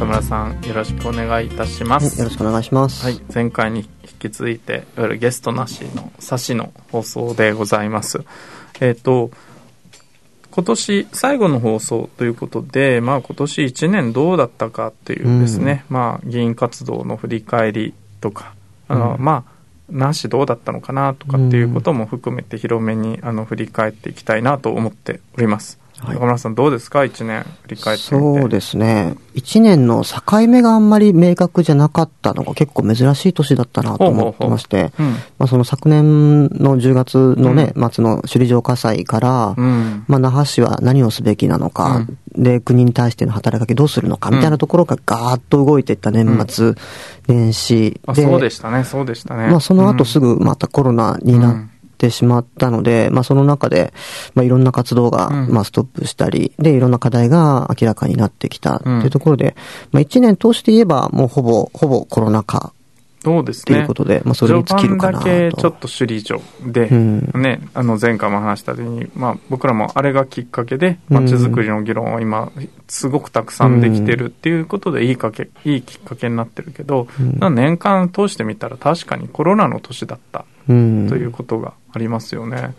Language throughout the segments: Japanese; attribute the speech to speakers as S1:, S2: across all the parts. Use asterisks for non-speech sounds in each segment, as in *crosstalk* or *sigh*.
S1: 中村さんよろしくお願いいたします。
S2: よろしくお願いします。
S1: はい前回に引き続いていわゆるゲストなしの差しの放送でございます。えっ、ー、と今年最後の放送ということで、まあ、今年1年どうだったかっていうですね、うん、まあ、議員活動の振り返りとか、あの、うん、まあ、なしどうだったのかなとかっていうことも含めて広めにあの振り返っていきたいなと思っております。はい、中村さんどうですか？1年振り返って
S2: そうですね。1年の境目があんまり明確じゃなかったのが結構珍しい年だったなと思ってまして、うん、まあその昨年の10月のね、うん、末の首里城火災から、うん、まあ那覇市は何をすべきなのか、で、国に対しての働きかけどうするのかみたいなところがガーッと動いていった年末年始。
S1: で、そうでしたね、そうでしたね。
S2: まあその後すぐまたコロナになって、ってしまったので、まあその中で、まあいろんな活動が、まあストップしたり、で、いろんな課題が明らかになってきたっていうところで、まあ一年通して言えば、もうほぼ、ほぼコロナ禍
S1: そうですね。
S2: ということで、まあ、それに尽きるかな
S1: と。だけちょっと首里城で、うん、ね、あの、前回も話したように、まあ、僕らもあれがきっかけで、街づくりの議論は今、すごくたくさんできてるっていうことで、いいかけ、いいきっかけになってるけど、うん、年間通してみたら確かにコロナの年だった、ということがありますよね。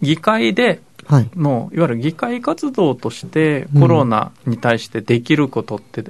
S1: 議会で、の、いわゆる議会活動としてコロナに対してできることって、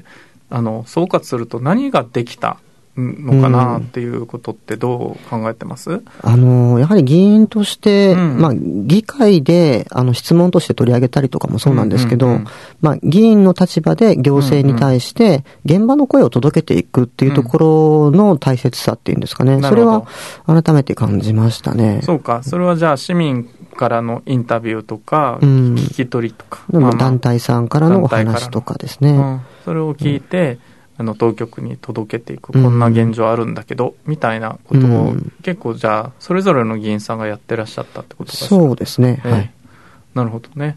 S1: あの総括すると何ができたのかなっていうことってどう考えてます、うん、
S2: あの、やはり議員として、うん、まあ、議会で、あの、質問として取り上げたりとかもそうなんですけど、うんうんうん、まあ、議員の立場で行政に対して、現場の声を届けていくっていうところの大切さっていうんですかね。うん、それは、改めて感じましたね。
S1: そうか。それはじゃあ、市民からのインタビューとか、聞き取りとか。
S2: まあ、団体さんからのお話とかですね。
S1: それを聞いて、あの当局に届けていく、こんな現状あるんだけど、みたいなことを、結構じゃあ、それぞれの議員さんがやってらっしゃったってことですか
S2: そうですね。はい。
S1: なるほどね。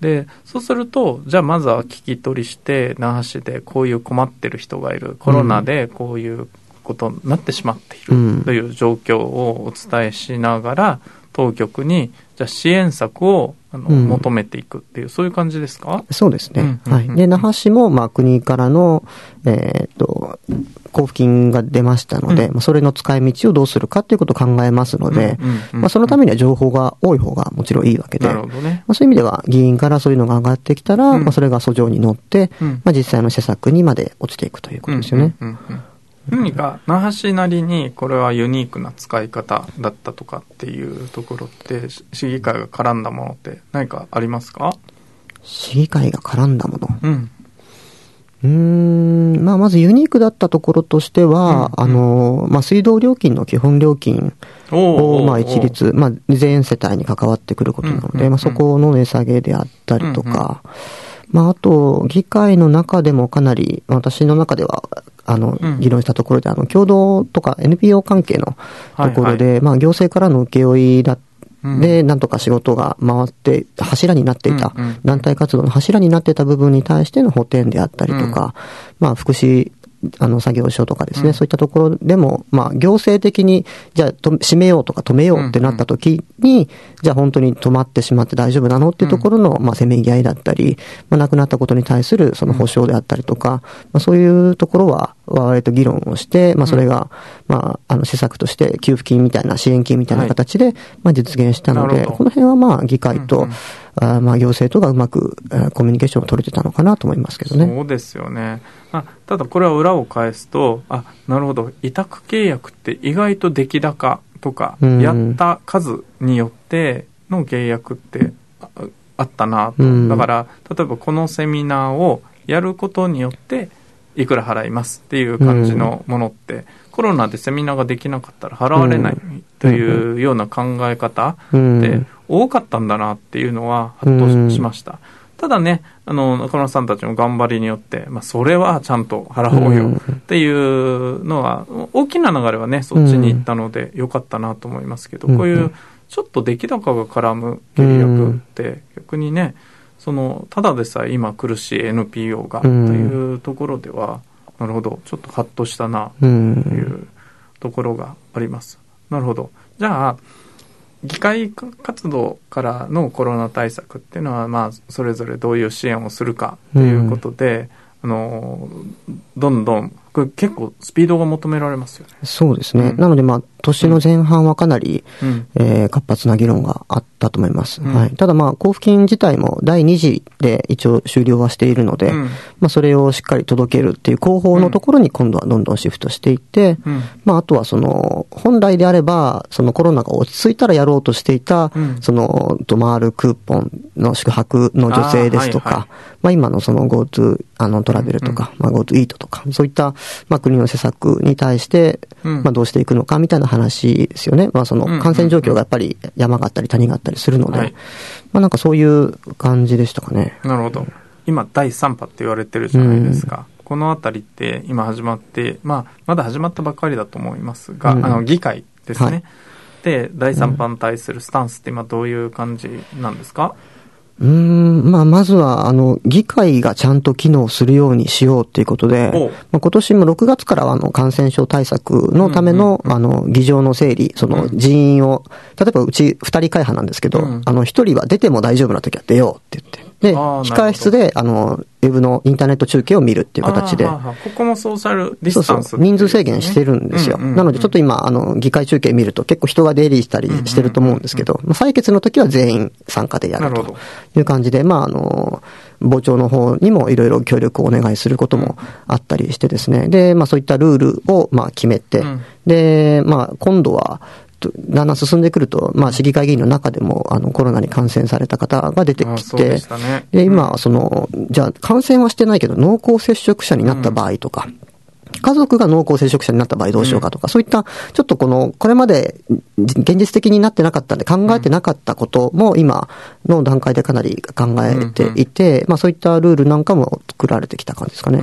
S1: で、そうすると、じゃあまずは聞き取りして、那覇市でこういう困ってる人がいる、コロナでこういうことになってしまっているという状況をお伝えしながら、当局に、じゃあ支援策をあの、うん、求めていくっていう、そういう感じですか？
S2: そうですね。はい。で、那覇市も、まあ、国からの、えー、っと、交付金が出ましたので、うん、それの使い道をどうするかっていうことを考えますので、まあ、そのためには情報が多い方がもちろんいいわけで、ね。まあ、そういう意味では、議員からそういうのが上がってきたら、うん、まあ、それが訴状に乗って、まあ、実際の施策にまで落ちていくということですよね。
S1: 何か那覇市なりにこれはユニークな使い方だったとかっていうところって市議会が絡んだものって何かありますか？
S2: 市議会が絡んだもの？うん。うん、まあ、まずユニークだったところとしては、うんうん、あの、まあ、水道料金の基本料金を、まあ、一律、まあ、全世帯に関わってくることなので、まあ、そこの値下げであったりとか、うんうん。まあ、あと、議会の中でもかなり、私の中では、あの、議論したところで、あの、共同とか NPO 関係のところで、まあ、行政からの請負だで、なんとか仕事が回って、柱になっていた、団体活動の柱になっていた部分に対しての補填であったりとか、まあ、福祉あの、作業所とかですね、うん、そういったところでも、まあ、行政的に、じゃあ、閉めようとか止めようってなった時に、うんうん、じゃあ本当に止まってしまって大丈夫なのっていうところの、うん、まあ、せめぎ合いだったり、まあ、亡くなったことに対するその保障であったりとか、まあ、そういうところは、割と議論をして、まあ、それが、まあ、あの、施策として給付金みたいな、支援金みたいな形で、まあ、実現したので、この辺はまあ、議会と、うんうんあまあ行政とがうまく、コミュニケーションを取れてたのかなと思いますけどね。
S1: そうですよね。あただこれは裏を返すと、あなるほど、委託契約って意外と出来高とか、やった数によっての契約ってあったなと。だから、例えばこのセミナーをやることによって、いくら払いますっていう感じのものって、コロナでセミナーができなかったら払われないというような考え方で多かったんだなっていうのは、はっとしました。ただね、あの、中村さんたちの頑張りによって、まあ、それはちゃんと払おうよっていうのは、大きな流れはね、そっちに行ったので、よかったなと思いますけど、こういう、ちょっと出来高が絡む契約って、逆にね、その、ただでさえ今苦しい NPO がというところでは、なるほど、ちょっとハッとしたな、というところがあります。なるほど。じゃあ、議会活動からのコロナ対策っていうのは、まあ、それぞれどういう支援をするかということで、あのどんどんこれ結構スピードが求められますよね。
S2: そうですね。うん、なので、まあ、年の前半はかなり、うん、えー、活発な議論があったと思います。うん、はい。ただ、まあ、交付金自体も第2次で一応終了はしているので、うん、まあ、それをしっかり届けるっていう広報のところに今度はどんどんシフトしていって、まあ、あとはその、本来であれば、そのコロナが落ち着いたらやろうとしていた、その、泊まるクーポンの宿泊の助成ですとか、はいはい、まあ、今のその GoTo、あの、トラベルとか、まあ、GoTo イートとか、そういった、まあ、国の施策に対して、まあ、どうしていくのかみたいな話ですよね。まあ、その感染状況がやっぱり山があったり谷があったりするので、まあ、なんかそういう感じでしたかね。
S1: なるほど。今、第3波って言われてるじゃないですか。このあたりって今始まって、まあ、まだ始まったばっかりだと思いますが、あの、議会ですね。はい、で、第3波に対するスタンスって今どういう感じなんですか、
S2: うん、まあ、まずは、あの、議会がちゃんと機能するようにしようということで、まあ、今年も6月からは、あの、感染症対策のための、あの、議場の整理、その人員を、例えばうち2人会派なんですけど、あの、1人は出ても大丈夫な時は出ようって言って。で、控え室で、あの、ウェブのインターネット中継を見るっていう形で。こ
S1: こもソーシャルディスタンス、
S2: そうそう。人数制限してるんですよ。なので、ちょっと今、あの、議会中継見ると結構人が出入りしたりしてると思うんですけど、採決の時は全員参加でやるという感じで、まあ、あの、傍聴の方にもいろいろ協力をお願いすることもあったりしてですね。で、まあそういったルールを、まあ決めて、で、まあ今度は、だんだん進んでくると、まあ、市議会議員の中でも、あの、コロナに感染された方が出てきて、で、ね、今、その、じゃあ、感染はしてないけど、濃厚接触者になった場合とか、うん。家族が濃厚接触者になった場合どうしようかとか、うん、そういった、ちょっとこの、これまで現実的になってなかったんで考えてなかったことも今の段階でかなり考えていて、まあそういったルールなんかも作られてきた感じですかね。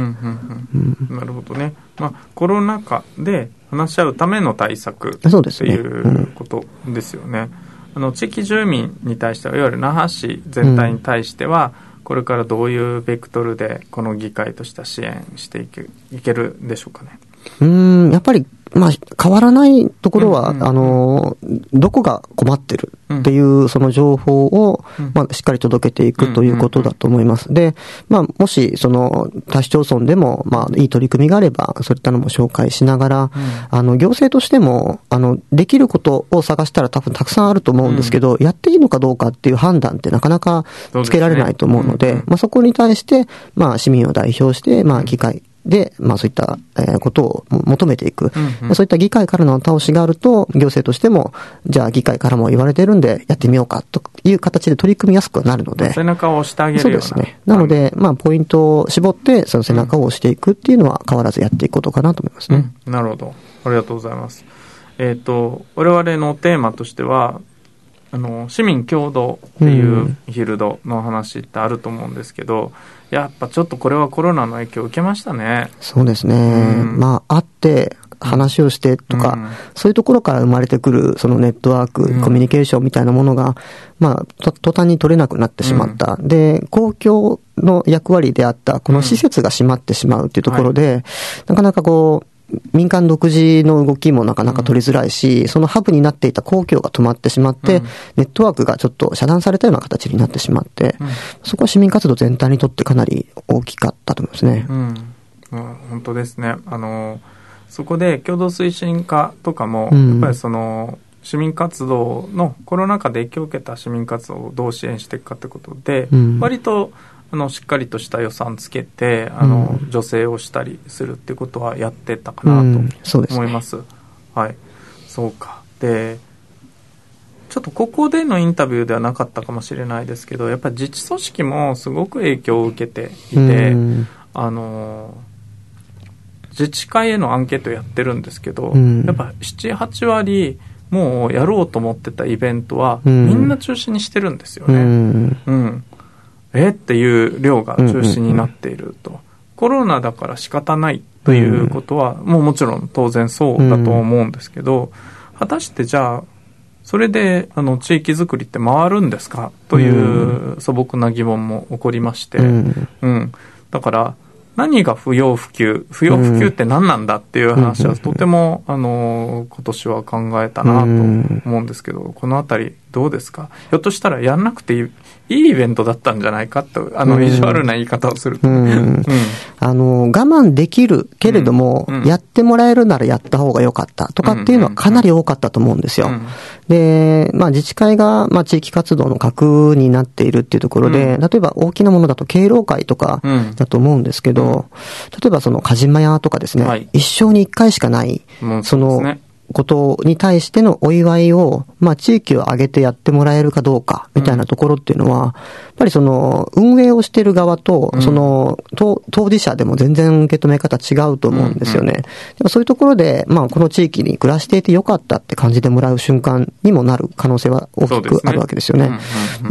S1: なるほどね。まあコロナ禍で話し合うための対策ということですよね。あの、地域住民に対しては、いわゆる那覇市全体に対しては、これからどういうベクトルでこの議会としては支援していけいけるでしょうかね。
S2: うん、やっぱりまあ、変わらないところは、あの、どこが困ってるっていう、その情報を、まあ、しっかり届けていくということだと思います。で、まあ、もし、その、多市町村でも、まあ、いい取り組みがあれば、そういったのも紹介しながら、あの、行政としても、あの、できることを探したら多分たくさんあると思うんですけど、やっていいのかどうかっていう判断ってなかなかつけられないと思うので、まあ、そこに対して、まあ、市民を代表して、まあ、議会、で、まあそういった、えことを求めていく、うんうん、そういった議会からの倒しがあると、行政としても、じゃあ議会からも言われてるんで、やってみようかという形で取り組みやすくなるので。
S1: 背中を押してあげる
S2: そうですね。なので、まあポイントを絞って、その背中を押していくっていうのは変わらずやっていくことかなと思いますね。
S1: うん、なるほど。ありがとうございます。えっ、ー、と、我々のテーマとしては、あの、市民共同っていうフィールドの話ってあると思うんですけど、やっぱちょっとこれはコロナの影響を受けましたね。
S2: そうですね。うん、まあ、会って話をしてとか、うん、そういうところから生まれてくるそのネットワーク、うん、コミュニケーションみたいなものが、まあ、途端に取れなくなってしまった。で、公共の役割であった、この施設が閉まってしまうっていうところで、はい、なかなかこう、民間独自の動きもなかなか取りづらいし、うん、そのハブになっていた公共が止まってしまって、うん、ネットワークがちょっと遮断されたような形になってしまって、うん、そこは市民活動全体にとってかなり大きかったと思いますね。
S1: うん、本当ですね。あの、そこで共同推進課とかも、やっぱりその、市民活動のコロナ禍で影響を受けた市民活動をどう支援していくかということで、割とあのしっかりとした予算つけてあの、うん、助成をしたりするっていうことはやってたかなと思います。うんすね、はい、そうか。でちょっとここでのインタビューではなかったかもしれないですけどやっぱり自治組織もすごく影響を受けていて、うん、あの自治会へのアンケートやってるんですけど、やっぱ78割もうやろうと思ってたイベントは、みんな中止にしてるんですよね。うんえ？っていう量が中心になっていると。コロナだから仕方ないということは、もうもちろん当然そうだと思うんですけど、果たしてじゃあ、それであの地域づくりって回るんですか？という素朴な疑問も起こりまして、うん、うん、だから何が不要不急？不要不急って何なんだっていう話はとても、あの今年は考えたなと思うんですけど、このあたりどうですか？ひょっとしたらやんなくていいいいイベントだったんじゃないかと、あの、意地悪な言い方をする。と。
S2: あの、我慢できるけれども、やってもらえるならやった方が良かったとかっていうのはかなり多かったと思うんですよ。で、まあ自治会が、まあ地域活動の核になっているっていうところで、例えば大きなものだと敬老会とかだと思うんですけど、例えばその、かじま屋とかですね、一生に一回しかない、その、ことに対してのお祝いを、まあ地域を挙げてやってもらえるかどうか、みたいなところっていうのは、やっぱりその、運営をしてる側と、その、当事者でも全然受け止め方違うと思うんですよね。でもそういうところで、まあこの地域に暮らしていてよかったって感じてもらう瞬間にもなる可能性は大きくあるわけですよね。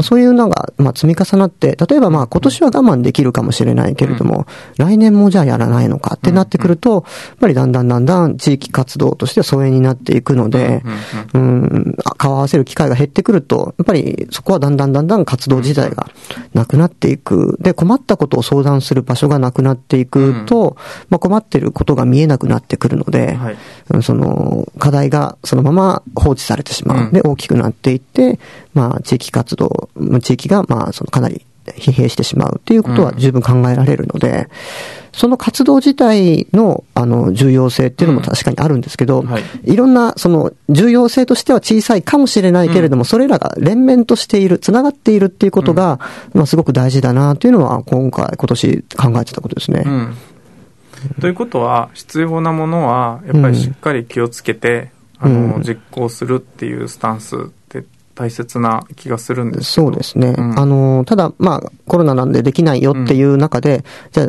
S2: そういうのが、まあ積み重なって、例えばまあ今年は我慢できるかもしれないけれども、来年もじゃあやらないのかってなってくると、やっぱりだんだんだんだん地域活動として疎遠になっていくので、うん、顔を合わせる機会が減ってくると、やっぱりそこはだんだんだんだん活動自体がなくなっていく。で、困ったことを相談する場所がなくなっていくと、まあ、困ってることが見えなくなってくるので、はい、その課題がそのまま放置されてしまう。で、大きくなっていって、まあ、地域活動、地域が、まあ、そのかなり疲弊してしまうっていうことは十分考えられるので、その活動自体の、あの、重要性っていうのも確かにあるんですけど、うんはい、いろんな、その、重要性としては小さいかもしれないけれども、うん、それらが連綿としている、繋がっているっていうことが、うん、まあ、すごく大事だなというのは、今回、今年考えてたことですね。
S1: ということは、必要なものは、やっぱりしっかり気をつけて、あの、実行するっていうスタンス大切な気がするんです
S2: そうですね。うん、あの、ただ、まあ、コロナなんでできないよっていう中で、うん、じゃあ、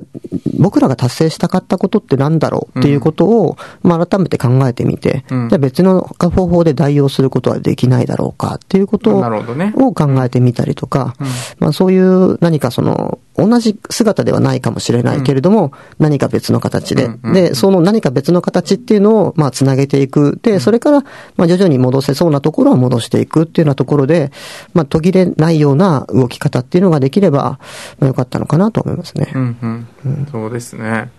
S2: 僕らが達成したかったことって何だろうっていうことを、うん、まあ、改めて考えてみて、じゃあ別の方法で代用することはできないだろうかっていうことを考えてみたりとか、まあ、そういう何かその、同じ姿ではないかもしれないけれども、何か別の形で、で、その何か別の形っていうのを、まあ、つなげていく。で、それから、まあ、徐々に戻せそうなところは戻していくっていうようなところで、まあ、途切れないような動き方っていうのができれば、まあ、よかったのかなと思いますね。うん
S1: うん。うん、そうですね。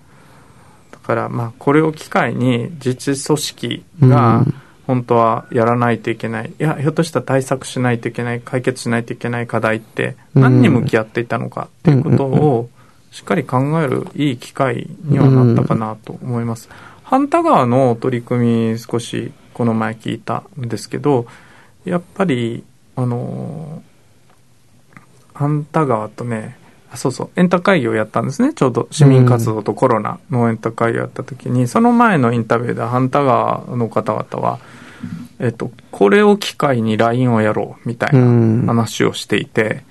S1: だから、まあ、これを機会に自治組織が、本当はやらないといけない。いや、ひょっとしたら対策しないといけない、解決しないといけない課題って何に向き合っていたのかっていうことをしっかり考えるいい機会にはなったかなと思います。半田川の取り組み少しこの前聞いたんですけど、やっぱり、あの半田川とね、そうそう、エンタ会議をやったんですね。ちょうど市民活動とコロナのエンタ会議をやった時に、その前のインタビューで半田川の方々は、えっと、これを機会に LINE をやろうみたいな話をしていて、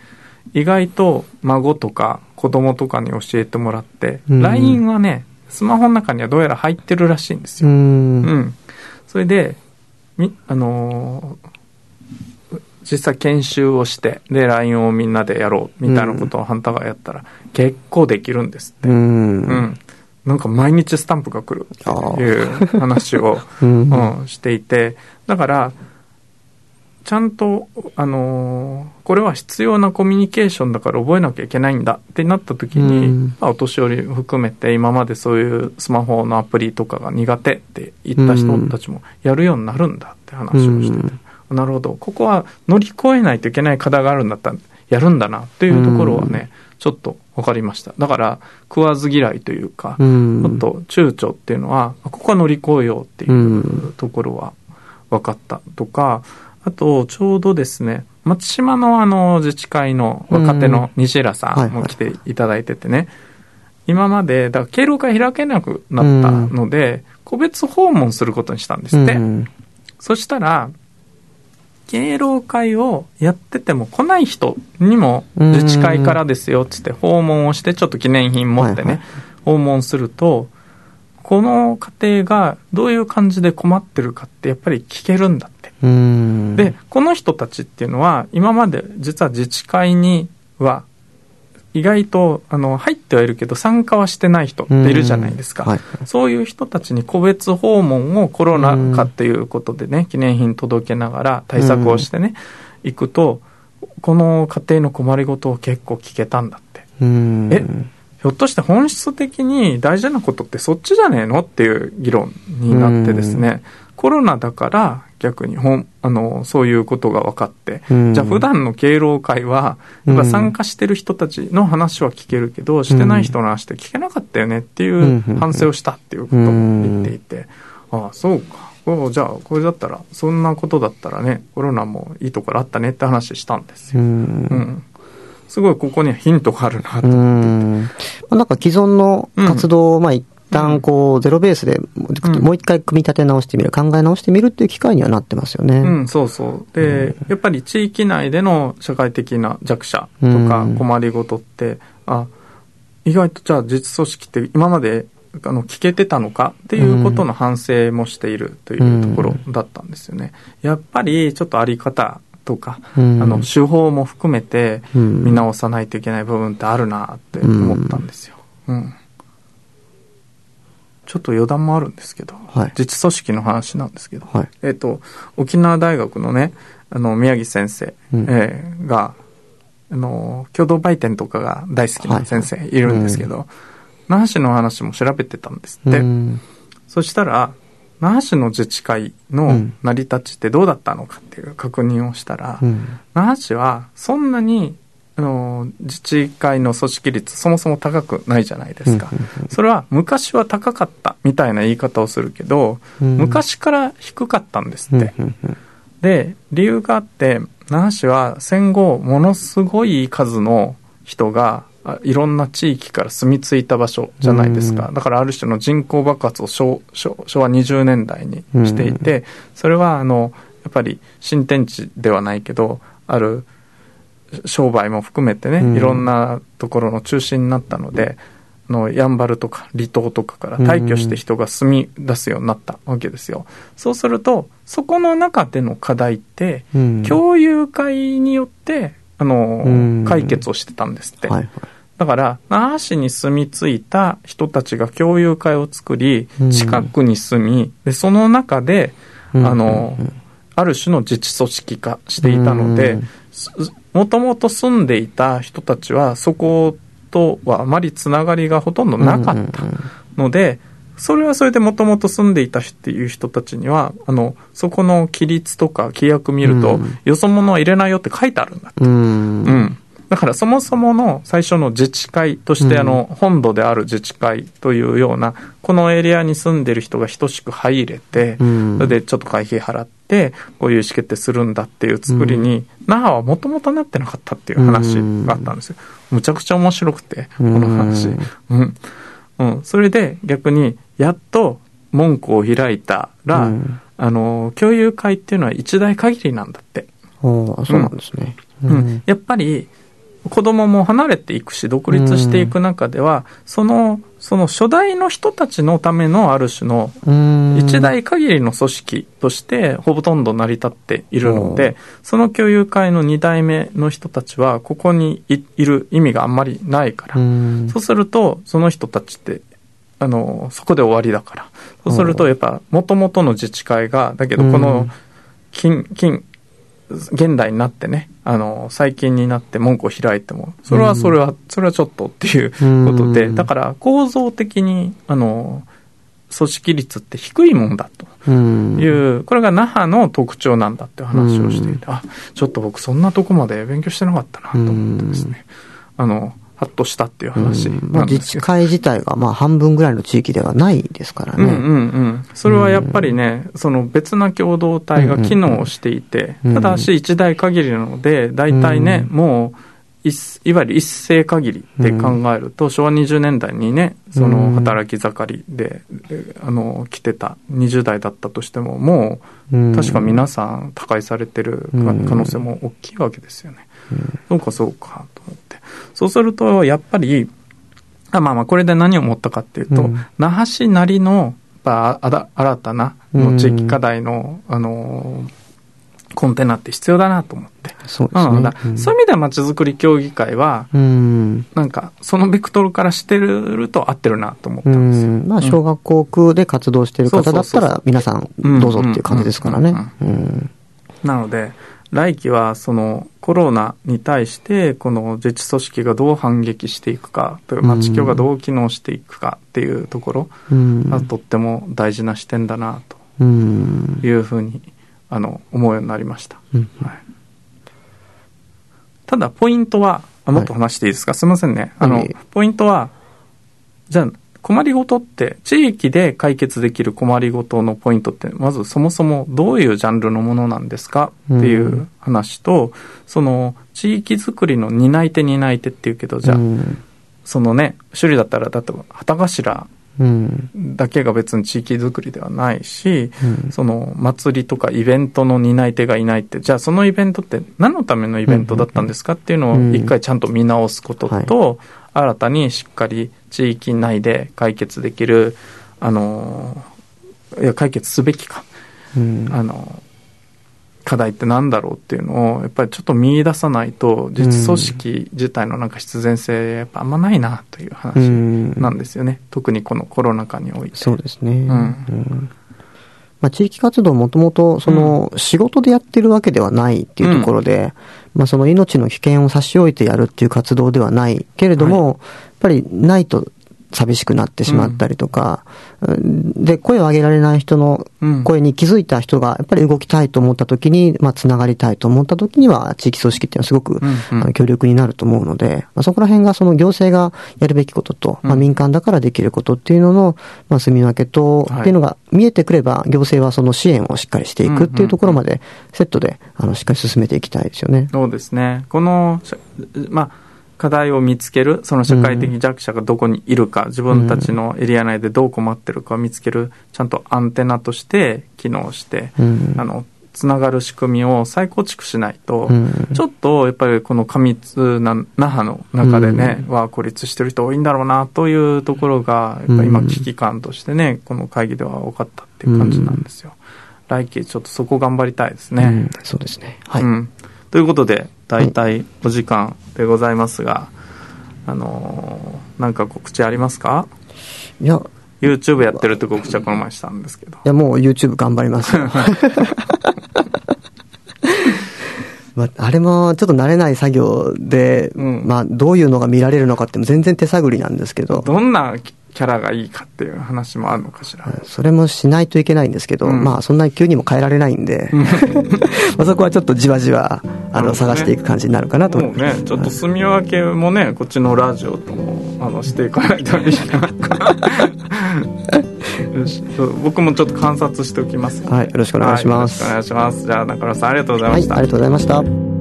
S1: 意外と孫とか子供とかに教えてもらって、LINE はね、スマホの中にはどうやら入ってるらしいんですよ。うん。それで、み、あのー実際研修をして、で、LINE をみんなでやろうみたいなことをハンターがやったら、結構できるんですって。うん。うん、なんか毎日スタンプが来るっていう話を、*laughs* うん、うん、していて、だから、ちゃんと、あのー、これは必要なコミュニケーションだから覚えなきゃいけないんだってなった時に、うん、まあ、お年寄り含めて今までそういうスマホのアプリとかが苦手って言った人たちもやるようになるんだって話をしてて。なるほど。ここは乗り越えないといけない課題があるんだったら、やるんだなっていうところはね、ちょっと分かりました。だから、食わず嫌いというか、ちょっと躊躇っていうのは、ここは乗り越えようっていうところは分かったとか、あと、ちょうどですね、松島のあの自治会の若手の西浦さんも来ていただいててね、今まで、だから敬老会開けなくなったので、個別訪問することにしたんですって。そしたら、敬老会をやってても来ない人にも自治会からですよっつって訪問をしてちょっと記念品持ってね、はいはい、訪問するとこの家庭がどういう感じで困ってるかってやっぱり聞けるんだって。でこの人たちっていうのは今まで実は自治会には意外とあの入ってはいるけど参加はしてない人っているじゃないですか、はい、そういう人たちに個別訪問をコロナ禍っていうことでね記念品届けながら対策をしてね行くとこの家庭の困りごとを結構聞けたんだって。えひょっとして本質的に大事なことってそっちじゃねえの？っていう議論になってですねコロナだから逆にほんあのそういうことが分かって、うん、じゃあ普段の敬老会はやっぱ参加してる人たちの話は聞けるけど、うん、してない人の話って聞けなかったよねっていう反省をしたっていうことも言っていて、うん、ああそうか。じゃあこれだったらそんなことだったらねコロナもいいところあったねって話したんですよ。うん。すごいここにヒントがあるなと思って
S2: て。なんか既存の活動を、まあ旦こう、ゼロベースで、もう一回組み立て直してみる、考え直してみるっていう機会にはなってますよね。
S1: うん、そうそう。で、やっぱり地域内での社会的な弱者とか困りごとって、あ、意外とじゃあ実組織って今まであの聞けてたのかっていうことの反省もしているというところだったんですよね。やっぱりちょっとあり方とか、あの手法も含めて見直さないといけない部分ってあるなって思ったんですよ。うんちょっと余談もあるんですけど、はい、自治組織の話なんですけど、はい、えっ、ー、と、沖縄大学のね、あの、宮城先生、うん、えー、が、あの、共同売店とかが大好きな先生いるんですけど、はい、那覇市の話も調べてたんですって。そしたら、那覇市の自治会の成り立ちってどうだったのかっていう確認をしたら、うん、那覇市はそんなにあの自治会の組織率そもそも高くないじゃないですか、それは昔は高かったみたいな言い方をするけど、昔から低かったんですって、で理由があって那覇市は戦後ものすごい数の人がいろんな地域から住み着いた場所じゃないですか、だからある種の人口爆発を昭昭和20年代にしていて、それはあのやっぱり新天地ではないけどある商売も含めてね、いろんなところの中心になったので、のやんばるとか離島とかから退去して人が住み出すようになったわけですよ。そうすると、そこの中での課題って、共有会によって、あの、解決をしてたんですって。はいはい。だから、那覇市に住み着いた人たちが共有会を作り、近くに住み、でその中で、あの、ある種の自治組織化していたので、もともと住んでいた人たちは、そことはあまりつながりがほとんどなかったので、それはそれでもともと住んでいたっていう人たちには、あの、そこの規律とか規約見ると、よそ者は入れないよって書いてあるんだって。うん、うんだからそもそもの最初の自治会として、あの、本土である自治会というような、このエリアに住んでる人が等しく入れて、それでちょっと会費払って、こういう意思決定するんだっていう作りに、那覇はもともとなってなかったっていう話があったんですよ。むちゃくちゃ面白くて、この話。うん。うん。それで逆に、やっと門戸を開いたら、あの、共有会っていうのは一代限りなんだって。
S2: ああ、そうなんですね。
S1: うん。やっぱり、子供も離れていくし、独立していく中では、その、その初代の人たちのためのある種の一代限りの組織としてほとんど成り立っているので、その共有会の2代目の人たちはここにいる意味があんまりないから、そうするとその人たちってあの、そこで終わりだから。そうするとやっぱ元々の自治会が、だけどこの金、金、現代になってね、あの、最近になって門戸を開いても、それはそれは、それはちょっとっていうことで、だから構造的に、あの、組織率って低いもんだという、これが那覇の特徴なんだって話をしていて、あ、ちょっと僕そんなとこまで勉強してなかったなと思ってですね、あの、ハッとしたっていう話
S2: まあ、自治会自体がまあ半分ぐらいの地域ではないですからね。うんうんう
S1: ん。それはやっぱりね、その別な共同体が機能していて、ただし一代限りなので、大体ね、もう、いわゆる一世限りで考えると、昭和20年代にね、その働き盛りで、あの、来てた20代だったとしても、もう、確か皆さん他界されてる可能性も大きいわけですよね。そうかそうかと思って。そうすると、やっぱり、あまあまあ、これで何を思ったかっていうと、うん、那覇市なりの、やっぱ新たなの地域課題の、あの、コンテナって必要だなと思って。
S2: そうですね。
S1: うん、そういう意味ではまちづくり協議会は、うん、なんか、そのベクトルからしてると合ってるなと思ったんですよ。
S2: まあ、小学校区で活動してる方だったら、皆さんどうぞっていう感じですからね。
S1: なので、来期はそのコロナに対してこの自治組織がどう反撃していくかという町協がどう機能していくかっていうところがとっても大事な視点だなというふうにあの思うようになりました、はい、ただポイントはもっと話していいですか、はい、すみませんね。あの、ポイントはじゃあ困りごとって、地域で解決できる困りごとのポイントって、まずそもそもどういうジャンルのものなんですかっていう話と、うん、その地域づくりの担い手担い手っていうけど、じゃあ、うん、そのね、種類だったら、だって旗頭だけが別に地域づくりではないし、うん、その祭りとかイベントの担い手がいないって、じゃあそのイベントって何のためのイベントだったんですかっていうのを一回ちゃんと見直すことと、新たにしっかり地域内で解決できる、あの、いや、解決すべきか。うん、あの、課題ってなんだろうっていうのを、やっぱりちょっと見出さないと、実組織自体のなんか必然性、やっぱあんまないなという話なんですよね。うん、特にこのコロナ禍において。
S2: そうですね。うん。うんまあ、地域活動もともと、その、仕事でやってるわけではないっていうところで、まあ、その命の危険を差し置いてやるっていう活動ではないけれども、はい、ぱりないと寂しくなってしまったりとか、うん、で、声を上げられない人の声に気づいた人が、やっぱり動きたいと思った時に、まあ、つながりたいと思った時には、地域組織っていうのはすごく、うんうん、強力になると思うので、まあ、そこら辺がその行政がやるべきことと、まあ、民間だからできることっていうのの、まあ、住み分けと、っていうのが見えてくれば、行政はその支援をしっかりしていくっていうところまで、セットで、あの、しっかり進めていきたいですよね。
S1: そうですね。この、まあ、課題を見つける、その社会的弱者がどこにいるか、うん、自分たちのエリア内でどう困ってるかを見つける、ちゃんとアンテナとして機能して、うん、あの、つながる仕組みを再構築しないと、うん、ちょっとやっぱりこの過密な那覇の中でね、は孤立してる人多いんだろうなというところが、やっぱり今危機感としてね、この会議では多かったっていう感じなんですよ。来期ちょっとそこ頑張りたいですね。
S2: そうですね。はい。
S1: ということで、大体お時間でございますが、あのー、なんか告知ありますか？
S2: いや、
S1: YouTube やってるって告知はこの前したんですけど。い
S2: や、もう YouTube 頑張ります。*laughs* まあ、あれもちょっと慣れない作業で、うん、まあ、どういうのが見られるのかって全然手探りなんですけど。
S1: どんなキャラがいいかっていう話もあるのかしら。
S2: それもしないといけないんですけど、うん、まあそんなに急にも変えられないんで、*laughs* まあそこはちょっとじわじわ、あの、探していく感じになるかなと思
S1: います。ね、ちょっと住み分けもね、こっちのラジオとも、あの、していかないといけない *laughs* よし僕もちょっと観察しておきます、
S2: はい、よろしくお願いします。
S1: はい、よろしくお願いします。じゃあ、中村さんありがとうございました。
S2: はい、ありがとうございました。